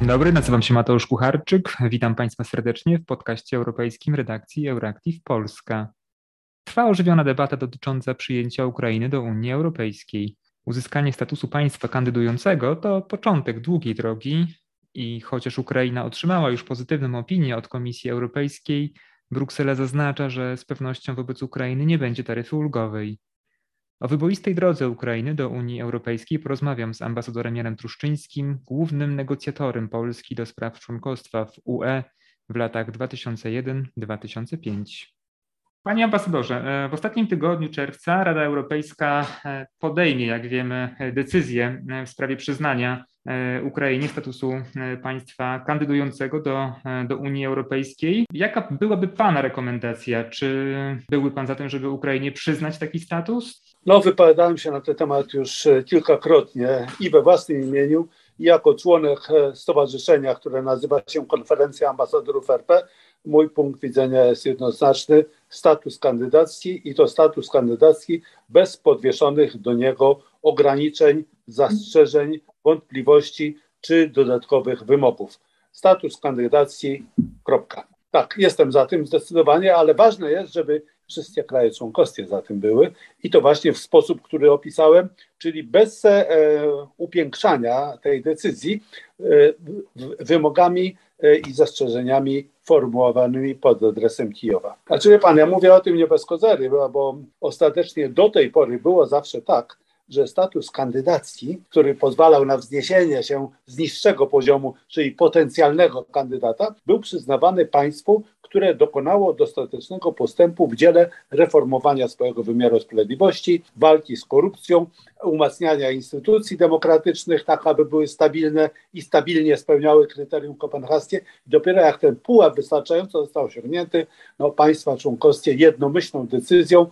Dzień dobry, nazywam się Mateusz Kucharczyk. Witam Państwa serdecznie w podcaście europejskim redakcji Euractiv Polska. Trwa ożywiona debata dotycząca przyjęcia Ukrainy do Unii Europejskiej. Uzyskanie statusu państwa kandydującego to początek długiej drogi i chociaż Ukraina otrzymała już pozytywną opinię od Komisji Europejskiej, Bruksela zaznacza, że z pewnością wobec Ukrainy nie będzie taryfy ulgowej. O wyboistej drodze Ukrainy do Unii Europejskiej porozmawiam z ambasadorem Janem Truszczyńskim, głównym negocjatorem Polski do spraw członkostwa w UE w latach 2001-2005. Panie ambasadorze, e, w ostatnim tygodniu czerwca Rada Europejska e, podejmie, jak wiemy, decyzję e, w sprawie przyznania Ukrainie statusu państwa kandydującego do, do Unii Europejskiej. Jaka byłaby Pana rekomendacja? Czy byłby Pan za tym, żeby Ukrainie przyznać taki status? No, wypowiadałem się na ten temat już kilkakrotnie i we własnym imieniu, i jako członek stowarzyszenia, które nazywa się Konferencja Ambasadorów RP mój punkt widzenia jest jednoznaczny. Status kandydacki i to status kandydacki bez podwieszonych do niego ograniczeń, zastrzeżeń, wątpliwości czy dodatkowych wymogów. Status kandydacki, kropka. Tak, jestem za tym zdecydowanie, ale ważne jest, żeby wszystkie kraje członkowskie za tym były i to właśnie w sposób, który opisałem, czyli bez e, upiększania tej decyzji e, wymogami e, i zastrzeżeniami formułowanymi pod adresem Kijowa. Znaczy, wie pan, ja mówię o tym nie bez kozery, bo ostatecznie do tej pory było zawsze tak, że status kandydacki, który pozwalał na wzniesienie się z niższego poziomu, czyli potencjalnego kandydata, był przyznawany państwu, które dokonało dostatecznego postępu w dziele reformowania swojego wymiaru sprawiedliwości, walki z korupcją, umacniania instytucji demokratycznych, tak aby były stabilne i stabilnie spełniały kryterium kopenhaskie. Dopiero jak ten pułap wystarczająco został osiągnięty, no, państwa członkowskie jednomyślną decyzją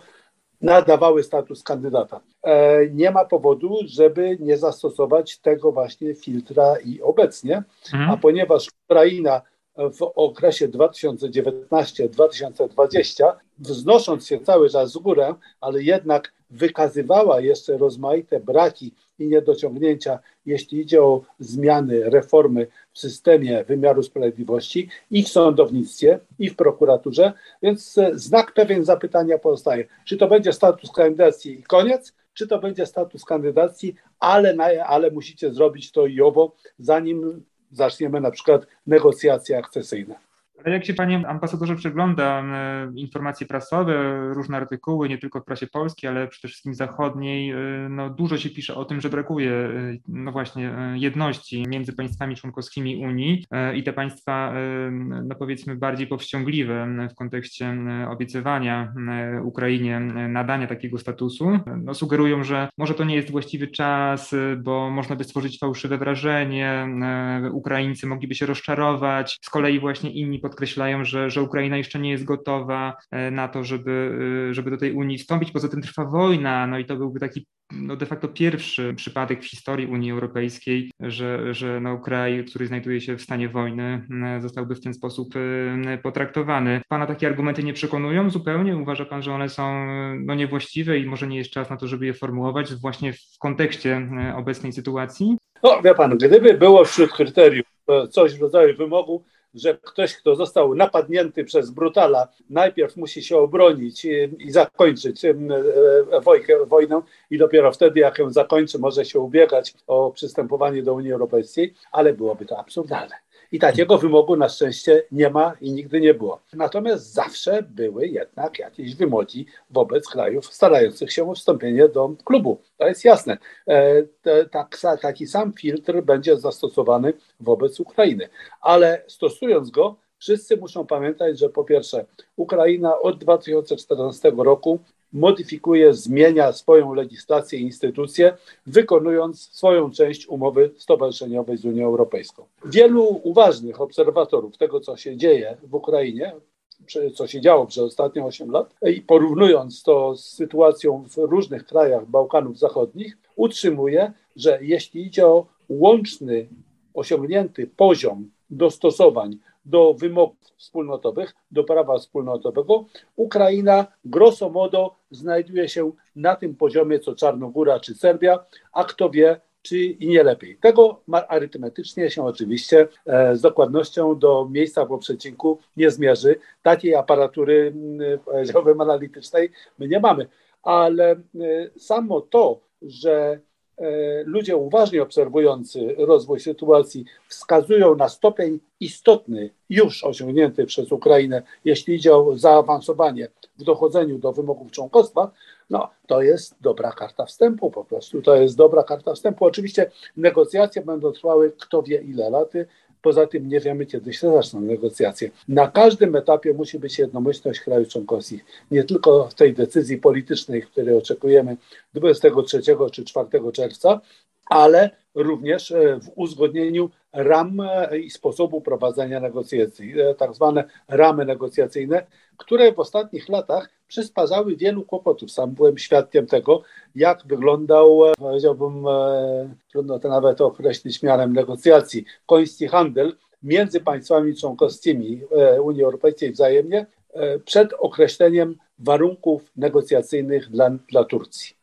nadawały status kandydata. E, nie ma powodu, żeby nie zastosować tego właśnie filtra i obecnie, mhm. a ponieważ Ukraina w okresie 2019-2020, wznosząc się cały czas z górę, ale jednak wykazywała jeszcze rozmaite braki i niedociągnięcia, jeśli idzie o zmiany, reformy w systemie wymiaru sprawiedliwości i w sądownictwie, i w prokuraturze, więc znak pewien zapytania pozostaje. Czy to będzie status kandydacji i koniec, czy to będzie status kandydacji, ale, na, ale musicie zrobić to i owo, zanim zaczniemy na przykład negocjacje akcesyjne. Ale jak się panie ambasadorze przegląda e, informacje prasowe, różne artykuły, nie tylko w prasie polskiej, ale przede wszystkim zachodniej, e, no dużo się pisze o tym, że brakuje e, no właśnie jedności między państwami członkowskimi Unii i te państwa, no powiedzmy bardziej powściągliwe w kontekście obiecywania Ukrainie nadania takiego statusu, no sugerują, że może to nie jest właściwy czas, bo można by stworzyć fałszywe wrażenie, Ukraińcy mogliby się rozczarować, z kolei właśnie inni podkreślają, że, że Ukraina jeszcze nie jest gotowa e, na to, żeby, e, żeby do tej Unii wstąpić. Poza tym trwa wojna, no i to byłby taki no de facto pierwszy przypadek w historii Unii Europejskiej, że, że no kraj, który znajduje się w stanie wojny, zostałby w ten sposób e, potraktowany. Pana takie argumenty nie przekonują zupełnie? Uważa pan, że one są no, niewłaściwe i może nie jest czas na to, żeby je formułować właśnie w kontekście obecnej sytuacji? No, wie pan, gdyby było wśród kryteriów coś w rodzaju wymogu, że ktoś, kto został napadnięty przez brutala, najpierw musi się obronić i, zakończyć e, wojnę i dopiero wtedy, jak ją zakończy, może się ubiegać o przystępowanie do Unii Europejskiej, ale byłoby to absurdalne. I takiego wymogu na szczęście nie ma i nigdy nie było. Natomiast zawsze były jednak jakieś wymogi wobec krajów starających się o wstąpienie do klubu. To jest jasne. E, tak, taki sam filtr będzie zastosowany wobec Ukrainy. Ale stosując go, wszyscy muszą pamiętać, że po pierwsze, Ukraina od 2014 roku modyfikuje, zmienia swoją legislację i instytucje, wykonując swoją część umowy stowarzyszeniowej z Unią Europejską. Wielu uważnych obserwatorów tego, co się dzieje w Ukrainie, co się działo przez ostatnie 8 lat i porównując to z sytuacją w różnych krajach Bałkanów Zachodnich, utrzymuje, że jeśli idzie o łączny, osiągnięty poziom dostosowań do wymogów wspólnotowych, do prawa wspólnotowego, Ukraina grosso modo znajduje się na tym poziomie co Czarnogóra czy Serbia, a kto wie, czy i nie lepiej. Tego arytmetycznie się oczywiście e, z dokładnością do miejsca po przecinku nie zmierzy. Takiej aparatury, mm, powiedziałbym, analitycznej my nie mamy. Ale e, samo to, że E, ludzie uważnie obserwujący rozwój sytuacji wskazują na stopień istotny już osiągnięty przez Ukrainę, jeśli idzie o zaawansowanie w dochodzeniu do wymogów członkostwa, no to jest dobra karta wstępu po prostu. To jest dobra karta wstępu. Oczywiście negocjacje będą trwały kto wie ile lat. Poza tym nie wiemy, kiedy się zaczną negocjacje. Na każdym etapie musi być jednomyślność krajów członkowskich. Nie tylko w tej decyzji politycznej, której oczekujemy 23 czy 4 czerwca, ale również e, w uzgodnieniu ram e, i sposobu prowadzenia negocjacji, e, tak zwane ramy negocjacyjne, które w ostatnich latach przysparzały wielu kłopotów. Sam byłem świadkiem tego, jak wyglądał, powiedziałbym, trudno to nawet określić miarem negocjacji, koński handel między państwami członkowskimi Unii Europejskiej wzajemnie przed określeniem warunków negocjacyjnych dla, dla Turcji.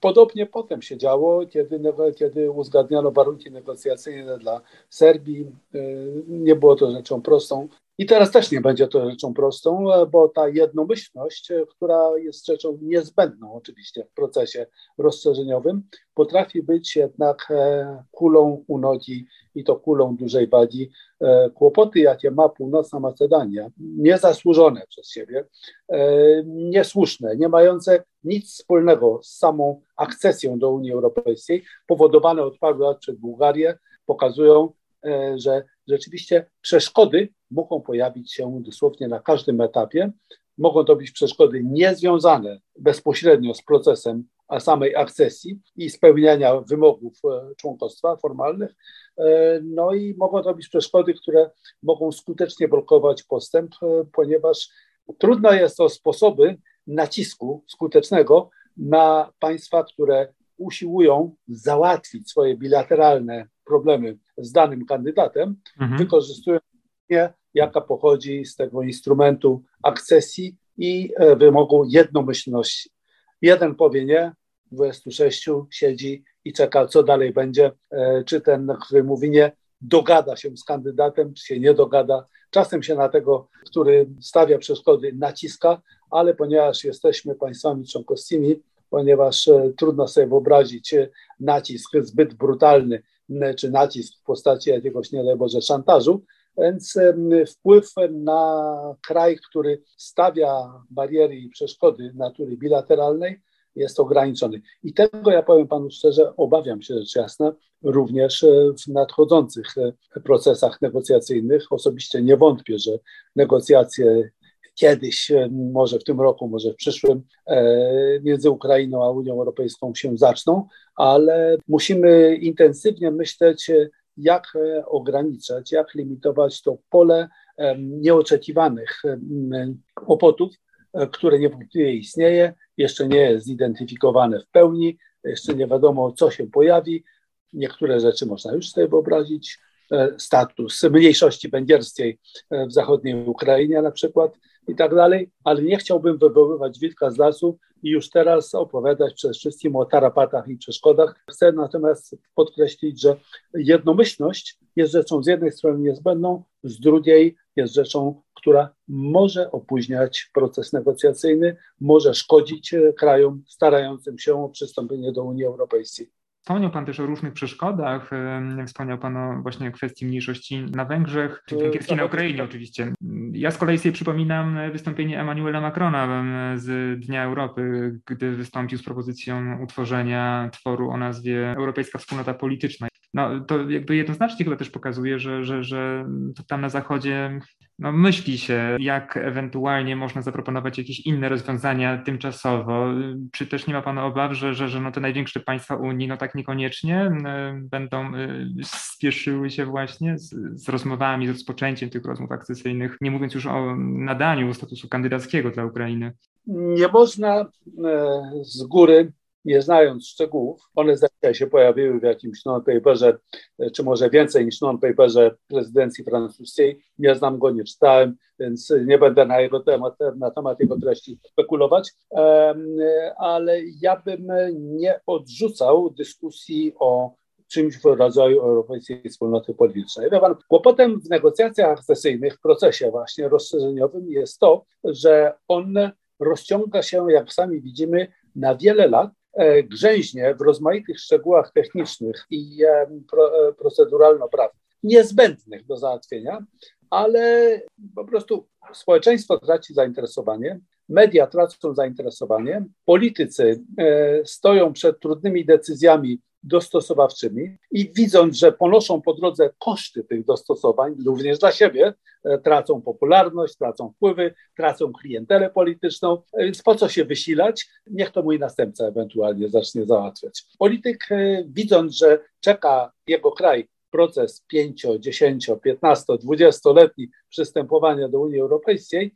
Podobnie potem się działo, kiedy, kiedy uzgadniano warunki negocjacyjne dla Serbii. Nie było to rzeczą prostą. I teraz też nie będzie to rzeczą prostą, bo ta jednomyślność, która jest rzeczą niezbędną oczywiście w procesie rozszerzeniowym, potrafi być jednak e, kulą u nogi i to kulą dużej wagi. E, kłopoty, jakie ma północna Macedonia, niezasłużone przez siebie, e, niesłuszne, nie mające nic wspólnego z samą akcesją do Unii Europejskiej, powodowane od paru lat przez Bułgarię, pokazują, że rzeczywiście przeszkody mogą pojawić się dosłownie na każdym etapie. Mogą to być przeszkody niezwiązane bezpośrednio z procesem a samej akcesji i spełniania wymogów e, członkostwa formalnych. E, no i mogą to być przeszkody, które mogą skutecznie blokować postęp, e, ponieważ trudno jest to sposoby nacisku skutecznego na państwa, które usiłują załatwić swoje bilateralne problemy z danym kandydatem, mhm. wykorzystując jaka pochodzi z tego instrumentu akcesji i e, wymogu jednomyślności. Jeden powie nie, 26 siedzi i czeka, co dalej będzie, e, czy ten, który mówi nie, dogada się z kandydatem, czy się nie dogada. Czasem się na tego, który stawia przeszkody, naciska, ale ponieważ jesteśmy państwami członkowskimi, ponieważ e, trudno sobie wyobrazić nacisk zbyt brutalny, czy nacisk w postaci jakiegoś, nie daj Boże, szantażu, więc wpływ na kraj, który stawia bariery i przeszkody natury bilateralnej, jest ograniczony. I tego, ja powiem Panu szczerze, obawiam się rzecz jasna, również e, w nadchodzących e, procesach negocjacyjnych. Osobiście nie wątpię, że negocjacje kiedyś, e, może w tym roku, może w przyszłym, między Ukrainą a Unią Europejską się zaczną, ale musimy intensywnie myśleć jak e, ograniczać, jak limitować to pole nieoczekiwanych kłopotów, e, które niewątpliwie istnieje, jeszcze nie jest zidentyfikowane w pełni, jeszcze nie wiadomo, co się pojawi. Niektóre rzeczy można już sobie wyobrazić. E, status mniejszości węgierskiej w zachodniej Ukrainie na przykład i tak dalej, ale nie chciałbym wywoływać wilka z lasu i już teraz opowiadać przede wszystkim o tarapatach i przeszkodach. Chcę natomiast podkreślić, że jednomyślność jest rzeczą z jednej strony niezbędną, z drugiej jest rzeczą, która może opóźniać proces negocjacyjny, może szkodzić krajom starającym się o przystąpienie do Unii Europejskiej. Wspomniał Pan też o różnych przeszkodach, wspomniał Pan o właśnie kwestii mniejszości na Węgrzech, czy węgierskiej na Ukrainie oczywiście. Ja z kolei sobie przypominam wystąpienie Emmanuela Macrona z Dnia Europy, gdy wystąpił z propozycją utworzenia tworu o nazwie Europejska Wspólnota Polityczna no, to jakby jednoznacznie chyba też pokazuje, że, że, że tam na Zachodzie no, myśli się, jak ewentualnie można zaproponować jakieś inne rozwiązania tymczasowo. Czy też nie ma Pan obaw, że, że, że no, te największe państwa Unii no tak niekoniecznie będą y, spieszyły się właśnie z, z rozmowami, z rozpoczęciem tych rozmów akcesyjnych, nie mówiąc już o nadaniu statusu kandydackiego dla Ukrainy? Nie można e, z góry nie znając szczegółów, one się pojawiły w jakimś non-paperze, czy może więcej niż non-paperze prezydencji francuskiej. Nie znam go, nie czytałem, więc nie będę na, jego temat, na temat jego treści spekulować, ale ja bym nie odrzucał dyskusji o czymś w rodzaju Europejskiej Wspólnoty Politycznej. Pan, kłopotem w negocjacjach akcesyjnych, w procesie właśnie rozszerzeniowym jest to, że on rozciąga się, jak sami widzimy, na wiele lat, e, grzęźnie w rozmaitych szczegółach technicznych i e, e, proceduralno-prawnych, niezbędnych do załatwienia, ale po prostu społeczeństwo traci zainteresowanie, media tracą zainteresowanie, politycy stoją przed trudnymi decyzjami dostosowawczymi i widząc, że ponoszą po drodze koszty tych dostosowań, również dla siebie, e, tracą popularność, tracą wpływy, tracą klientelę polityczną, e, więc po co się wysilać? Niech to mój następca ewentualnie zacznie załatwiać. Polityk, e, widząc, że czeka jego kraj proces 5, 10, 15, 20-letni przystępowania do Unii Europejskiej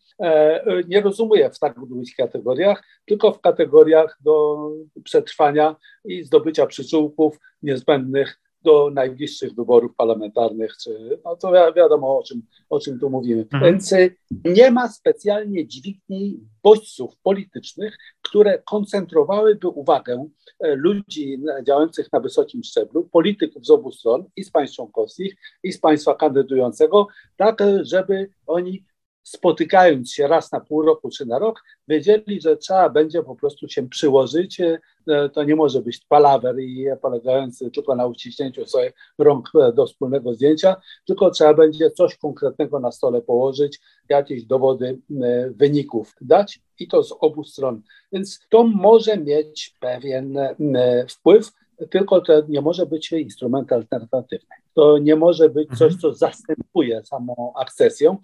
nie rozumuje w tak długich kategoriach, tylko w kategoriach do przetrwania i zdobycia przyczółków niezbędnych do najbliższych wyborów parlamentarnych, czy, no to wi wiadomo o czym, o czym tu mówimy. Mhm. Więc y, nie ma specjalnie dźwigni bodźców politycznych, które koncentrowałyby uwagę e, ludzi działających na wysokim szczeblu, polityków z obu stron, i z państw członkowskich, i z państwa kandydującego, tak żeby oni spotykając się raz na pół roku czy na rok, wiedzieli, że trzeba będzie po prostu się przyłożyć. E, to nie może być palawer i polegający tylko na uciśnięciu sobie rąk e, do wspólnego zdjęcia, tylko trzeba będzie coś konkretnego na stole położyć, jakieś dowody e, wyników dać i to z obu stron. Więc to może mieć pewien wpływ, tylko to nie może być instrument alternatywny to nie może być coś, mhm. co zastępuje samą akcesję,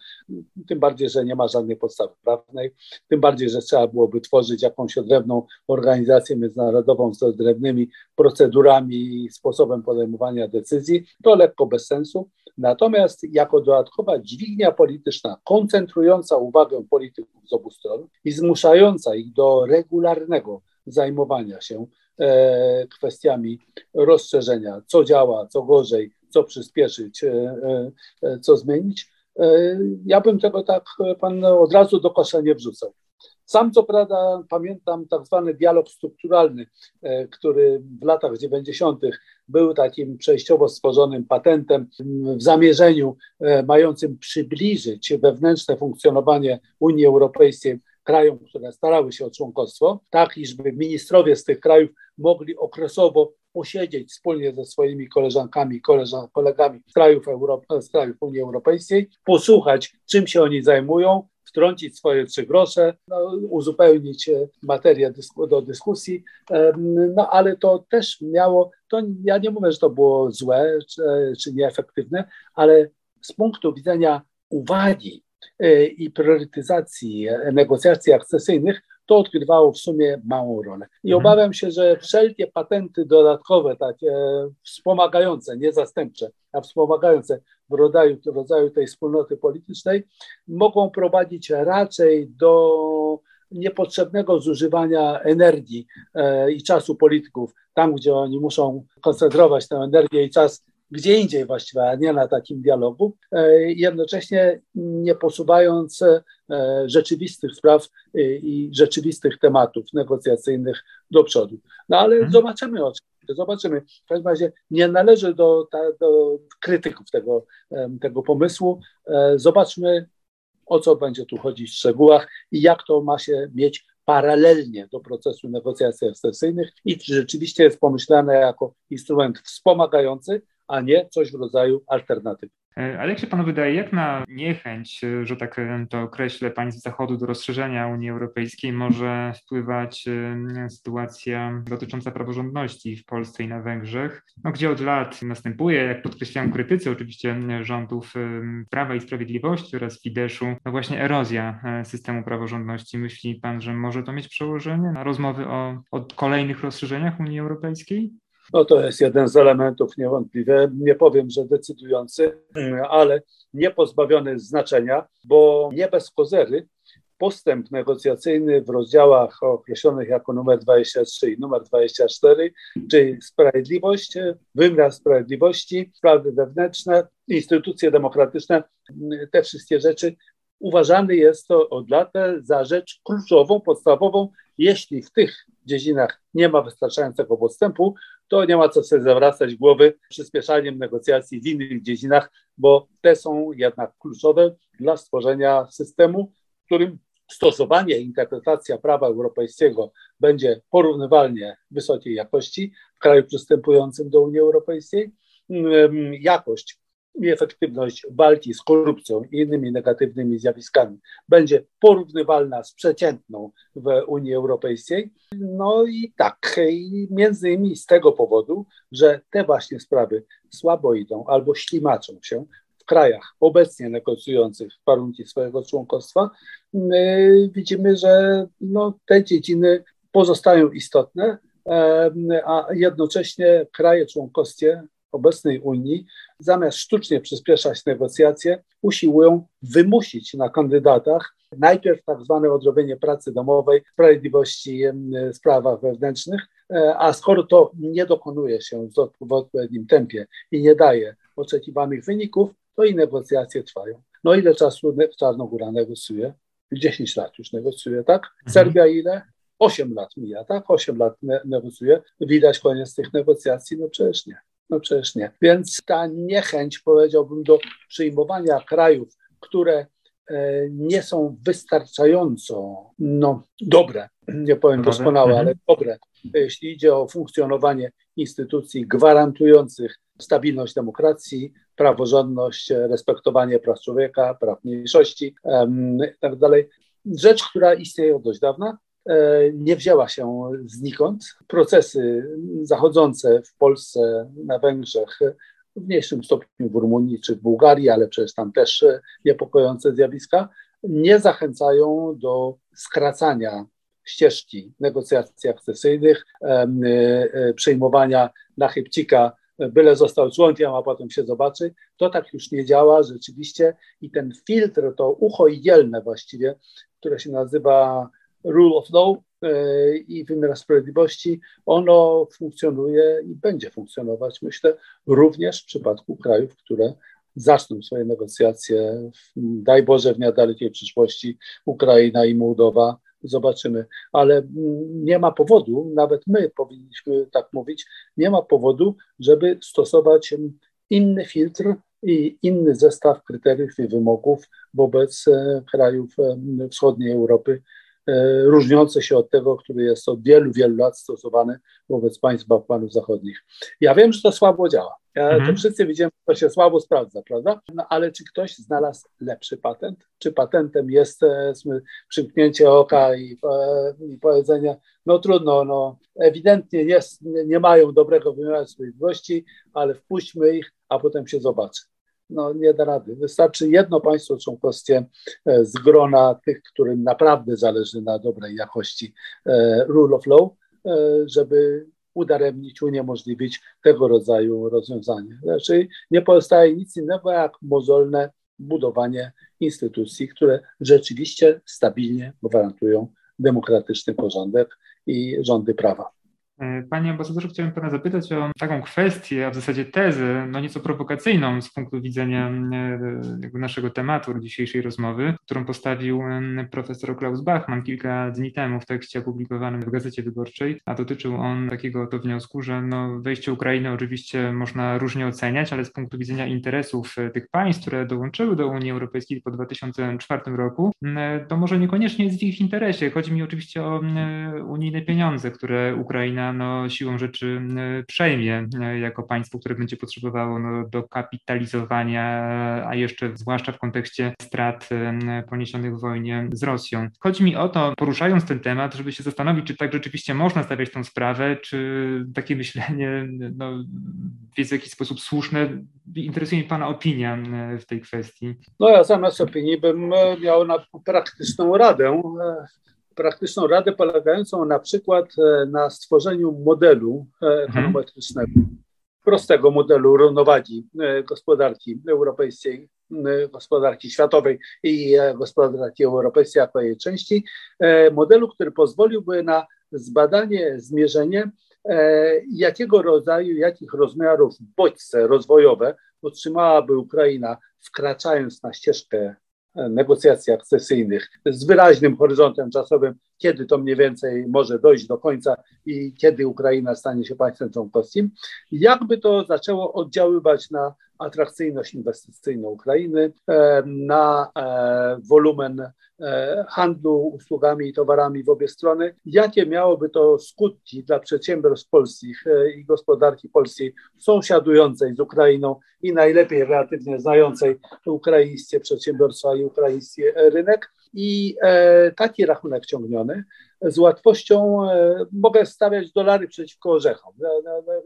tym bardziej, że nie ma żadnej podstawy prawnej, tym bardziej, że trzeba byłoby tworzyć jakąś odrębną organizację międzynarodową z odrębnymi procedurami i sposobem podejmowania decyzji, to lekko bez sensu. Natomiast jako dodatkowa dźwignia polityczna, koncentrująca uwagę polityków z obu stron i zmuszająca ich do regularnego zajmowania się kwestiami rozszerzenia, co działa, co gorzej, co przyspieszyć, e, e, e, co zmienić. Ja bym tego tak pan od razu do kosza nie wrzucał. Sam co prawda pamiętam tak zwany dialog strukturalny, który w latach 90. był takim przejściowo stworzonym patentem w zamierzeniu mającym przybliżyć wewnętrzne funkcjonowanie Unii Europejskiej krajom, które starały się o członkostwo, tak iżby ministrowie z tych krajów mogli okresowo posiedzieć wspólnie ze swoimi koleżankami, koleżan, kolegami z krajów, Europy, z krajów Unii Europejskiej, posłuchać, czym się oni zajmują, wtrącić swoje trzy grosze, no, uzupełnić e, materię dysku, do dyskusji, no ale to też miało, to ja nie mówię, że to było złe czy, czy nieefektywne, ale z punktu widzenia uwagi e, i priorytetyzacji negocjacji akcesyjnych, to odgrywało w sumie małą rolę. I mhm. obawiam się, że wszelkie patenty dodatkowe, takie wspomagające, nie zastępcze, a wspomagające w rodzaju, w rodzaju tej wspólnoty politycznej, mogą prowadzić raczej do niepotrzebnego zużywania energii e, i czasu polityków, tam gdzie oni muszą koncentrować tę energię i czas gdzie indziej właściwie, a nie na takim dialogu, e, jednocześnie nie posuwając e, rzeczywistych spraw e, i rzeczywistych tematów negocjacyjnych do przodu. No ale hmm. zobaczymy oczywiście. Zobaczymy. W każdym razie nie należy do, do krytyków tego, tego pomysłu. Zobaczmy, o co będzie tu chodzić w szczegółach i jak to ma się mieć paralelnie do procesu negocjacji akcesyjnych i czy rzeczywiście jest pomyślane jako instrument wspomagający, a nie coś w rodzaju alternatywy. E, ale jak się panu wydaje, jak na niechęć, e, że tak e, to określę, państw Zachodu do rozszerzenia Unii Europejskiej może wpływać sytuacja dotycząca praworządności w Polsce i na Węgrzech, no, gdzie od lat następuje, jak podkreślają krytycy oczywiście rządów Prawa i Sprawiedliwości oraz Fideszu, no właśnie erozja systemu praworządności. Myśli pan, że może to mieć przełożenie na rozmowy o, o kolejnych rozszerzeniach Unii Europejskiej? No to jest jeden z elementów niewątpliwie, nie powiem, że decydujący, ale nie pozbawiony znaczenia, bo nie bez kozery postęp negocjacyjny w rozdziałach określonych jako numer 23 i numer 24, czyli sprawiedliwość, wymiar sprawiedliwości, sprawy wewnętrzne, instytucje demokratyczne, te wszystkie rzeczy uważany jest to od lat za rzecz kluczową, podstawową. Jeśli w tych dziedzinach nie ma wystarczającego postępu, to nie ma co sobie zawracać głowy przyspieszaniem negocjacji w innych dziedzinach, bo te są jednak kluczowe dla stworzenia systemu, w którym stosowanie i interpretacja prawa europejskiego będzie porównywalnie wysokiej jakości w kraju przystępującym do Unii Europejskiej. Jakość i efektywność walki z korupcją i innymi negatywnymi zjawiskami będzie porównywalna z przeciętną w Unii Europejskiej. No i tak, i między innymi z tego powodu, że te właśnie sprawy słabo idą albo ślimaczą się w krajach obecnie negocjujących warunki swojego członkostwa, my widzimy, że no, te dziedziny pozostają istotne, a jednocześnie kraje członkowskie obecnej Unii, zamiast sztucznie przyspieszać negocjacje, usiłują wymusić na kandydatach najpierw tak zwane odrobienie pracy domowej, sprawiedliwości w sprawach wewnętrznych, e, a skoro to nie dokonuje się w odpowiednim tempie i nie daje oczekiwanych wyników, to i negocjacje trwają. No ile czasu Czarnogóra negocjuje? 10 lat już negocjuje, tak? Mhm. Serbia ile? 8 lat mija, tak? 8 lat ne negocjuje. Widać koniec tych negocjacji? No przecież nie. No przecież nie. Więc ta niechęć, powiedziałbym, do przyjmowania krajów, które e, nie są wystarczająco no, dobre, nie powiem doskonałe, ale mhm. dobre, jeśli idzie o funkcjonowanie instytucji gwarantujących stabilność demokracji, praworządność, respektowanie praw człowieka, praw mniejszości itd. Tak Rzecz, która istnieje od dość dawna, nie wzięła się znikąd. Procesy zachodzące w Polsce, na Węgrzech, w mniejszym stopniu w Rumunii czy w Bułgarii, ale przecież tam też niepokojące zjawiska, nie zachęcają do skracania ścieżki negocjacji akcesyjnych, e, e, przejmowania na chybcika, byle został członkiem, a potem się zobaczy. To tak już nie działa rzeczywiście i ten filtr, to ucho igielne właściwie, które się nazywa rule of law e, i wymiar sprawiedliwości, ono funkcjonuje i będzie funkcjonować, myślę, również w przypadku krajów, które zaczną swoje negocjacje, daj Boże, w niedalekiej przyszłości Ukraina i Mołdowa, zobaczymy. Ale nie ma powodu, nawet my powinniśmy tak mówić, nie ma powodu, żeby stosować inny filtr i inny zestaw kryteriów i wymogów wobec e, krajów e, wschodniej Europy, różniące się od tego, który jest od wielu, wielu lat stosowany wobec państw Bałkanów Zachodnich. Ja wiem, że to słabo działa. Mhm. To wszyscy widzimy, że to się słabo sprawdza, prawda? No, ale czy ktoś znalazł lepszy patent? Czy patentem jest e, przymknięcie oka i, e, i powiedzenie, no trudno, no ewidentnie jest, nie, nie mają dobrego wymiaru sprawiedliwości, ale wpuśćmy ich, a potem się zobaczy no nie da rady. Wystarczy jedno państwo członkowskie e, z grona tych, którym naprawdę zależy na dobrej jakości e, rule of law, e, żeby udaremnić, uniemożliwić tego rodzaju rozwiązanie. Znaczy nie pozostaje nic innego jak mozolne budowanie instytucji, które rzeczywiście stabilnie gwarantują demokratyczny porządek i rządy prawa. E, panie ambasadorze, chciałem pana zapytać o taką kwestię, a w zasadzie tezę, no nieco prowokacyjną z punktu widzenia e, naszego tematu dzisiejszej rozmowy, którą postawił profesor Klaus Bachmann kilka dni temu w tekście opublikowanym w Gazecie Wyborczej, a dotyczył on takiego to wniosku, że no wejście Ukrainy oczywiście można różnie oceniać, ale z punktu widzenia interesów e, tych państw, które dołączyły do Unii Europejskiej po 2004 roku, to może niekoniecznie jest w ich interesie. Chodzi mi oczywiście o unijne pieniądze, które Ukraina no, siłą rzeczy przejmie jako państwo, które będzie potrzebowało no, do kapitalizowania, a jeszcze zwłaszcza w kontekście strat poniesionych w wojnie z Rosją. Chodzi mi o to, poruszając ten temat, żeby się zastanowić, czy tak rzeczywiście można stawiać tą sprawę, czy takie myślenie no, jest w jakiś sposób słuszne. Interesuje mnie Pana opinia w tej kwestii. No ja zamiast opinii bym e, miał na praktyczną radę e, praktyczną radę polegającą na przykład e, na stworzeniu modelu e, mhm. ekonometrycznego, prostego modelu równowagi e, gospodarki europejskiej, gospodarki światowej i gospodarki europejskiej jako jej części, modelu, który pozwoliłby na zbadanie, zmierzenie, jakiego rodzaju, jakich rozmiarów bodźce rozwojowe otrzymałaby Ukraina, wkraczając na ścieżkę negocjacji akcesyjnych z wyraźnym horyzontem czasowym, kiedy to mniej więcej może dojść do końca i kiedy Ukraina stanie się państwem członkowskim, jakby to zaczęło oddziaływać na atrakcyjność inwestycyjną Ukrainy, e, na e, wolumen e, handlu usługami i towarami w obie strony, jakie miałoby to skutki dla przedsiębiorstw polskich i gospodarki polskiej sąsiadującej z Ukrainą i najlepiej relatywnie znającej ukraińskie przedsiębiorstwa i ukraiński rynek. I taki rachunek ciągniony z łatwością mogę stawiać dolary przeciwko orzechom.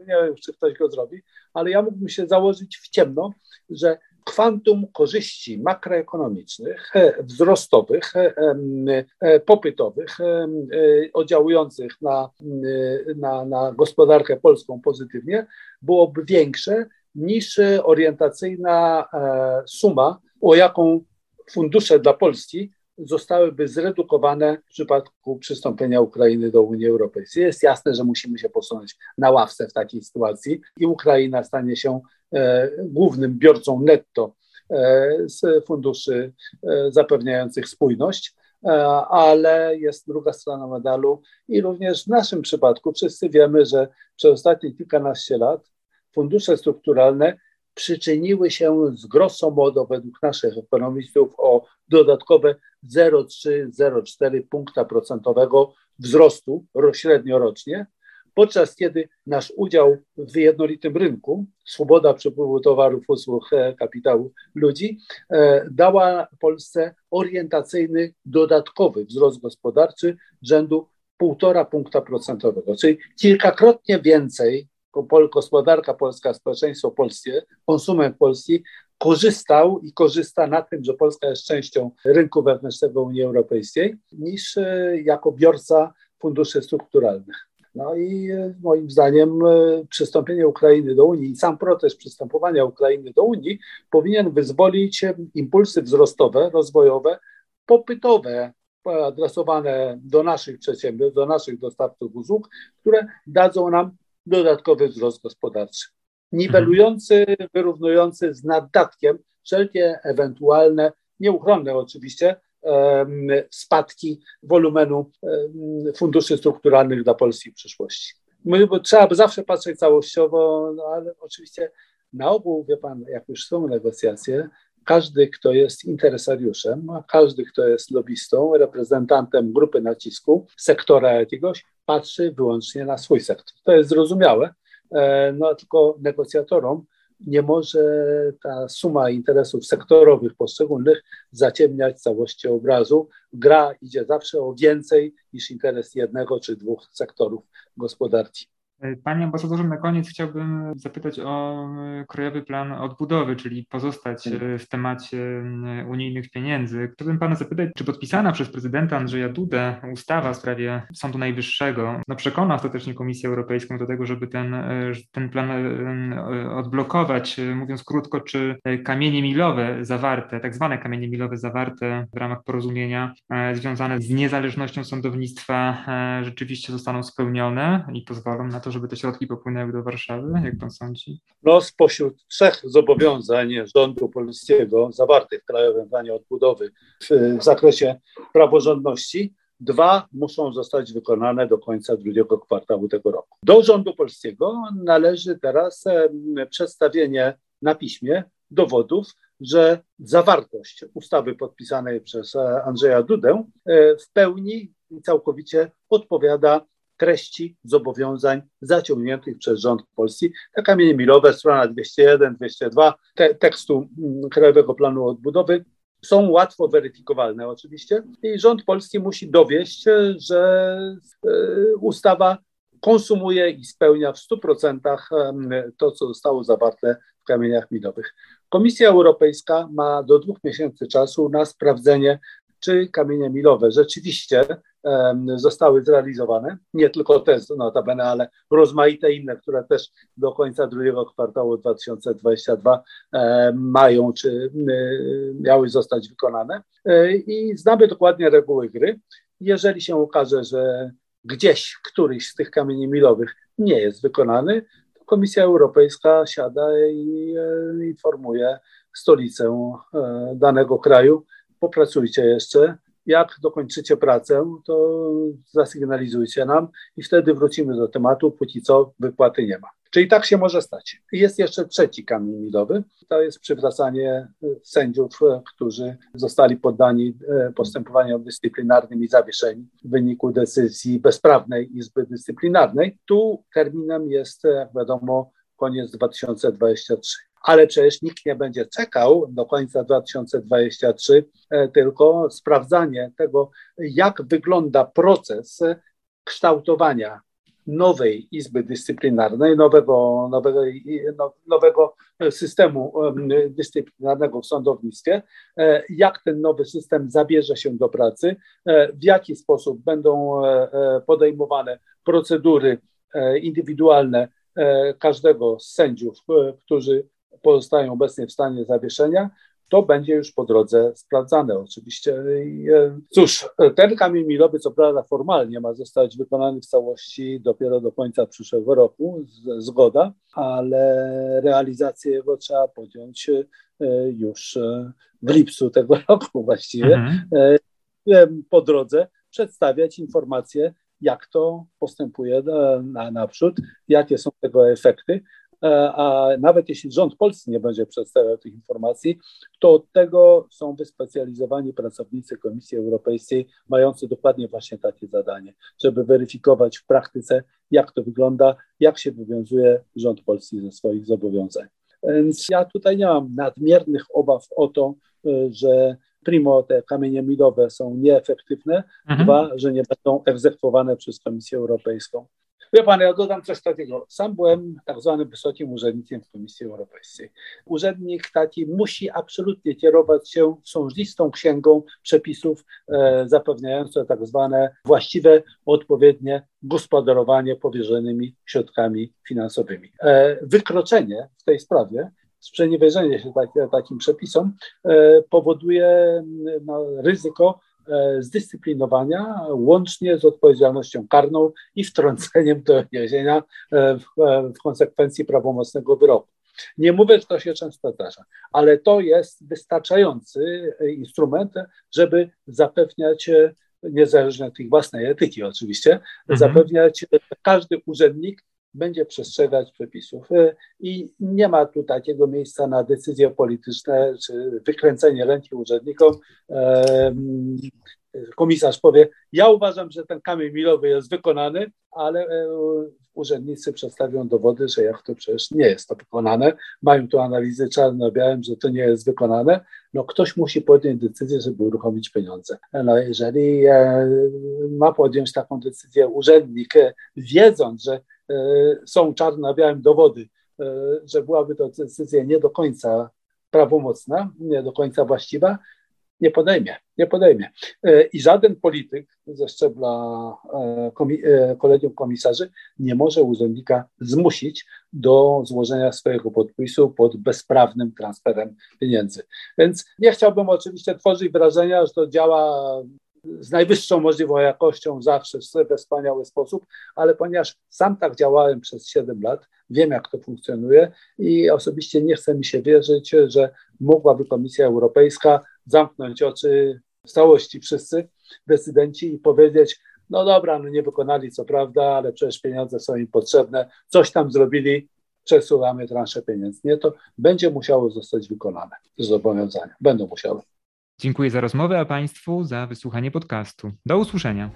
Nie wiem, czy ktoś go zrobi, ale ja mógłbym się założyć w ciemno, że kwantum korzyści makroekonomicznych, wzrostowych, popytowych, oddziałujących na, na, na gospodarkę polską pozytywnie, byłoby większe niż orientacyjna e, suma, o jaką fundusze dla Polski zostałyby zredukowane w przypadku przystąpienia Ukrainy do Unii Europejskiej. Jest jasne, że musimy się posunąć na ławce w takiej sytuacji i Ukraina stanie się e, głównym biorcą netto e, z funduszy e, zapewniających spójność, e, ale jest druga strona medalu i również w naszym przypadku wszyscy wiemy, że przez ostatnie kilkanaście lat fundusze strukturalne przyczyniły się z grosso modo według naszych ekonomistów o dodatkowe 0,3-0,4 punkta procentowego wzrostu średnio rocznie, podczas kiedy nasz udział w jednolitym rynku, swoboda przepływu towarów, usług, e, kapitału, ludzi, e, dała Polsce orientacyjny, dodatkowy wzrost gospodarczy rzędu 1,5 punkta procentowego, czyli kilkakrotnie więcej gospodarka polska, społeczeństwo polskie, konsument polski korzystał i korzysta na tym, że Polska jest częścią rynku wewnętrznego Unii Europejskiej, niż e, jako biorca funduszy strukturalnych. No i e, moim zdaniem e, przystąpienie Ukrainy do Unii i sam proces przystępowania Ukrainy do Unii powinien wyzwolić impulsy wzrostowe, rozwojowe, popytowe, adresowane do naszych przedsiębiorstw, do naszych dostawców usług, które dadzą nam dodatkowy wzrost gospodarczy. Niwelujący, wyrównujący z naddatkiem wszelkie ewentualne, nieuchronne oczywiście, spadki wolumenu funduszy strukturalnych dla Polski w przyszłości. My, trzeba by zawsze patrzeć całościowo, no ale oczywiście na ogół, wie pan, jak już są negocjacje, każdy, kto jest interesariuszem, każdy, kto jest lobbystą, reprezentantem grupy nacisku, sektora jakiegoś, patrzy wyłącznie na swój sektor. To jest zrozumiałe, e, no tylko negocjatorom nie może ta suma interesów sektorowych poszczególnych zaciemniać całości obrazu. Gra idzie zawsze o więcej niż interes jednego czy dwóch sektorów gospodarki. Panie ambasadorze, na koniec chciałbym zapytać o e, Krajowy Plan Odbudowy, czyli pozostać e, w temacie e, unijnych pieniędzy. Chciałbym Pana zapytać, czy podpisana przez prezydenta Andrzeja Dudę ustawa w sprawie Sądu Najwyższego no, przekona ostatecznie Komisję Europejską do tego, żeby ten, ten plan odblokować, mówiąc krótko, czy kamienie milowe zawarte, tak zwane kamienie milowe zawarte w ramach porozumienia związane z niezależnością sądownictwa rzeczywiście zostaną spełnione i pozwolą na to, żeby te środki popłynęły do Warszawy, jak pan sądzi? No, spośród trzech zobowiązań rządu polskiego zawartych w Krajowym Planie Odbudowy w, w zakresie praworządności, dwa muszą zostać wykonane do końca drugiego kwartału tego roku. Do rządu polskiego należy teraz przedstawienie na piśmie dowodów, że zawartość ustawy podpisanej przez e, Andrzeja Dudę e, w pełni i całkowicie odpowiada treści zobowiązań zaciągniętych przez rząd Polski. Te kamienie milowe, strona 201, 202 te, tekstu mm, Krajowego Planu Odbudowy są łatwo weryfikowalne oczywiście i rząd polski musi dowieść, że e, ustawa konsumuje i spełnia w 100% to, co zostało zawarte w kamieniach milowych. Komisja Europejska ma do dwóch miesięcy czasu na sprawdzenie, czy kamienie milowe rzeczywiście zostały zrealizowane. Nie tylko te notabene, ale rozmaite inne, które też do końca drugiego kwartału 2022 mają czy miały zostać wykonane. I znamy dokładnie reguły gry. Jeżeli się okaże, że gdzieś któryś z tych kamieni milowych nie jest wykonany, to Komisja Europejska siada i e, informuje stolicę e, danego kraju. Popracujcie jeszcze. Jak dokończycie pracę, to zasygnalizujcie nam i wtedy wrócimy do tematu. Póki co wypłaty nie ma. Czyli tak się może stać. Jest jeszcze trzeci kamień milowy. To jest przywracanie e, sędziów, e, którzy zostali poddani e, postępowaniom dyscyplinarnym i zawieszeni w wyniku decyzji bezprawnej Izby Dyscyplinarnej. Tu terminem jest, jak wiadomo, koniec 2023 ale przecież nikt nie będzie czekał do końca 2023, tylko sprawdzanie tego, jak wygląda proces kształtowania nowej Izby Dyscyplinarnej, nowego, nowego, no, nowego systemu dyscyplinarnego w sądownictwie, e, jak ten nowy system zabierze się do pracy, e, w jaki sposób będą e, podejmowane procedury indywidualne każdego z sędziów, którzy pozostają obecnie w stanie zawieszenia, to będzie już po drodze sprawdzane oczywiście. E, cóż, ten kamień milowy, co prawda formalnie ma zostać wykonany w całości dopiero do końca przyszłego roku, zgoda, ale realizację jego trzeba podjąć e, już e, w lipcu tego roku właściwie. Mhm. Po drodze przedstawiać informacje, jak to postępuje na, naprzód, jakie są tego efekty, E, a nawet jeśli rząd polski nie będzie przedstawiał tych informacji, to od tego są wyspecjalizowani pracownicy Komisji Europejskiej, mający dokładnie właśnie takie zadanie, żeby weryfikować w praktyce, jak to wygląda, jak się wywiązuje rząd polski ze swoich zobowiązań. Więc ja tutaj nie mam nadmiernych obaw o to, e, że primo te kamienie milowe są nieefektywne, mhm. dwa, że nie będą egzekwowane przez Komisję Europejską. Wie pan, ja dodam coś takiego. Sam byłem tak zwanym wysokim urzędnikiem w Komisji Europejskiej. Urzędnik taki musi absolutnie kierować się sążnistą księgą przepisów e, zapewniającą tak zwane właściwe, odpowiednie gospodarowanie powierzonymi środkami finansowymi. E, wykroczenie w tej sprawie sprzeniewierzenie się tak, takim przepisom e, powoduje no, ryzyko E, zdyscyplinowania łącznie z odpowiedzialnością karną i wtrąceniem do więzienia e, w, w konsekwencji prawomocnego wyroku. Nie mówię, że to się często zdarza, ale to jest wystarczający instrument, żeby zapewniać, niezależnie od ich własnej etyki oczywiście, mhm. zapewniać, że każdy urzędnik będzie przestrzegać przepisów. Y, I nie ma tu takiego miejsca na decyzje polityczne czy wykręcenie ręki urzędnikom. Komisarz powie, ja uważam, że ten kamień milowy jest wykonany, ale e, urzędnicy przedstawią dowody, że jak to przecież nie jest to wykonane. Mają tu analizy czarno-białym, że to nie jest wykonane. No ktoś musi podjąć decyzję, żeby uruchomić pieniądze. No jeżeli e, ma podjąć taką decyzję urzędnik, e, wiedząc, że są czarno na białym dowody, że byłaby to decyzja nie do końca prawomocna, nie do końca właściwa, nie podejmie, nie podejmie. E, I żaden polityk ze szczebla kolegium komisarzy nie może urzędnika zmusić do złożenia swojego podpisu pod bezprawnym transferem pieniędzy. Więc nie chciałbym oczywiście tworzyć wrażenia, że to działa z najwyższą możliwą jakością zawsze we wspaniały sposób, ale ponieważ sam tak działałem przez 7 lat, wiem jak to funkcjonuje i osobiście nie chce mi się wierzyć, że mogłaby Komisja Europejska zamknąć oczy w całości wszyscy decydenci i powiedzieć, no dobra, no nie wykonali co prawda, ale przecież pieniądze są im potrzebne, coś tam zrobili, przesuwamy transze pieniędzy. Nie, to będzie musiało zostać wykonane, zobowiązania, będą musiały. Dziękuję za rozmowę, a Państwu za wysłuchanie podcastu. Do usłyszenia.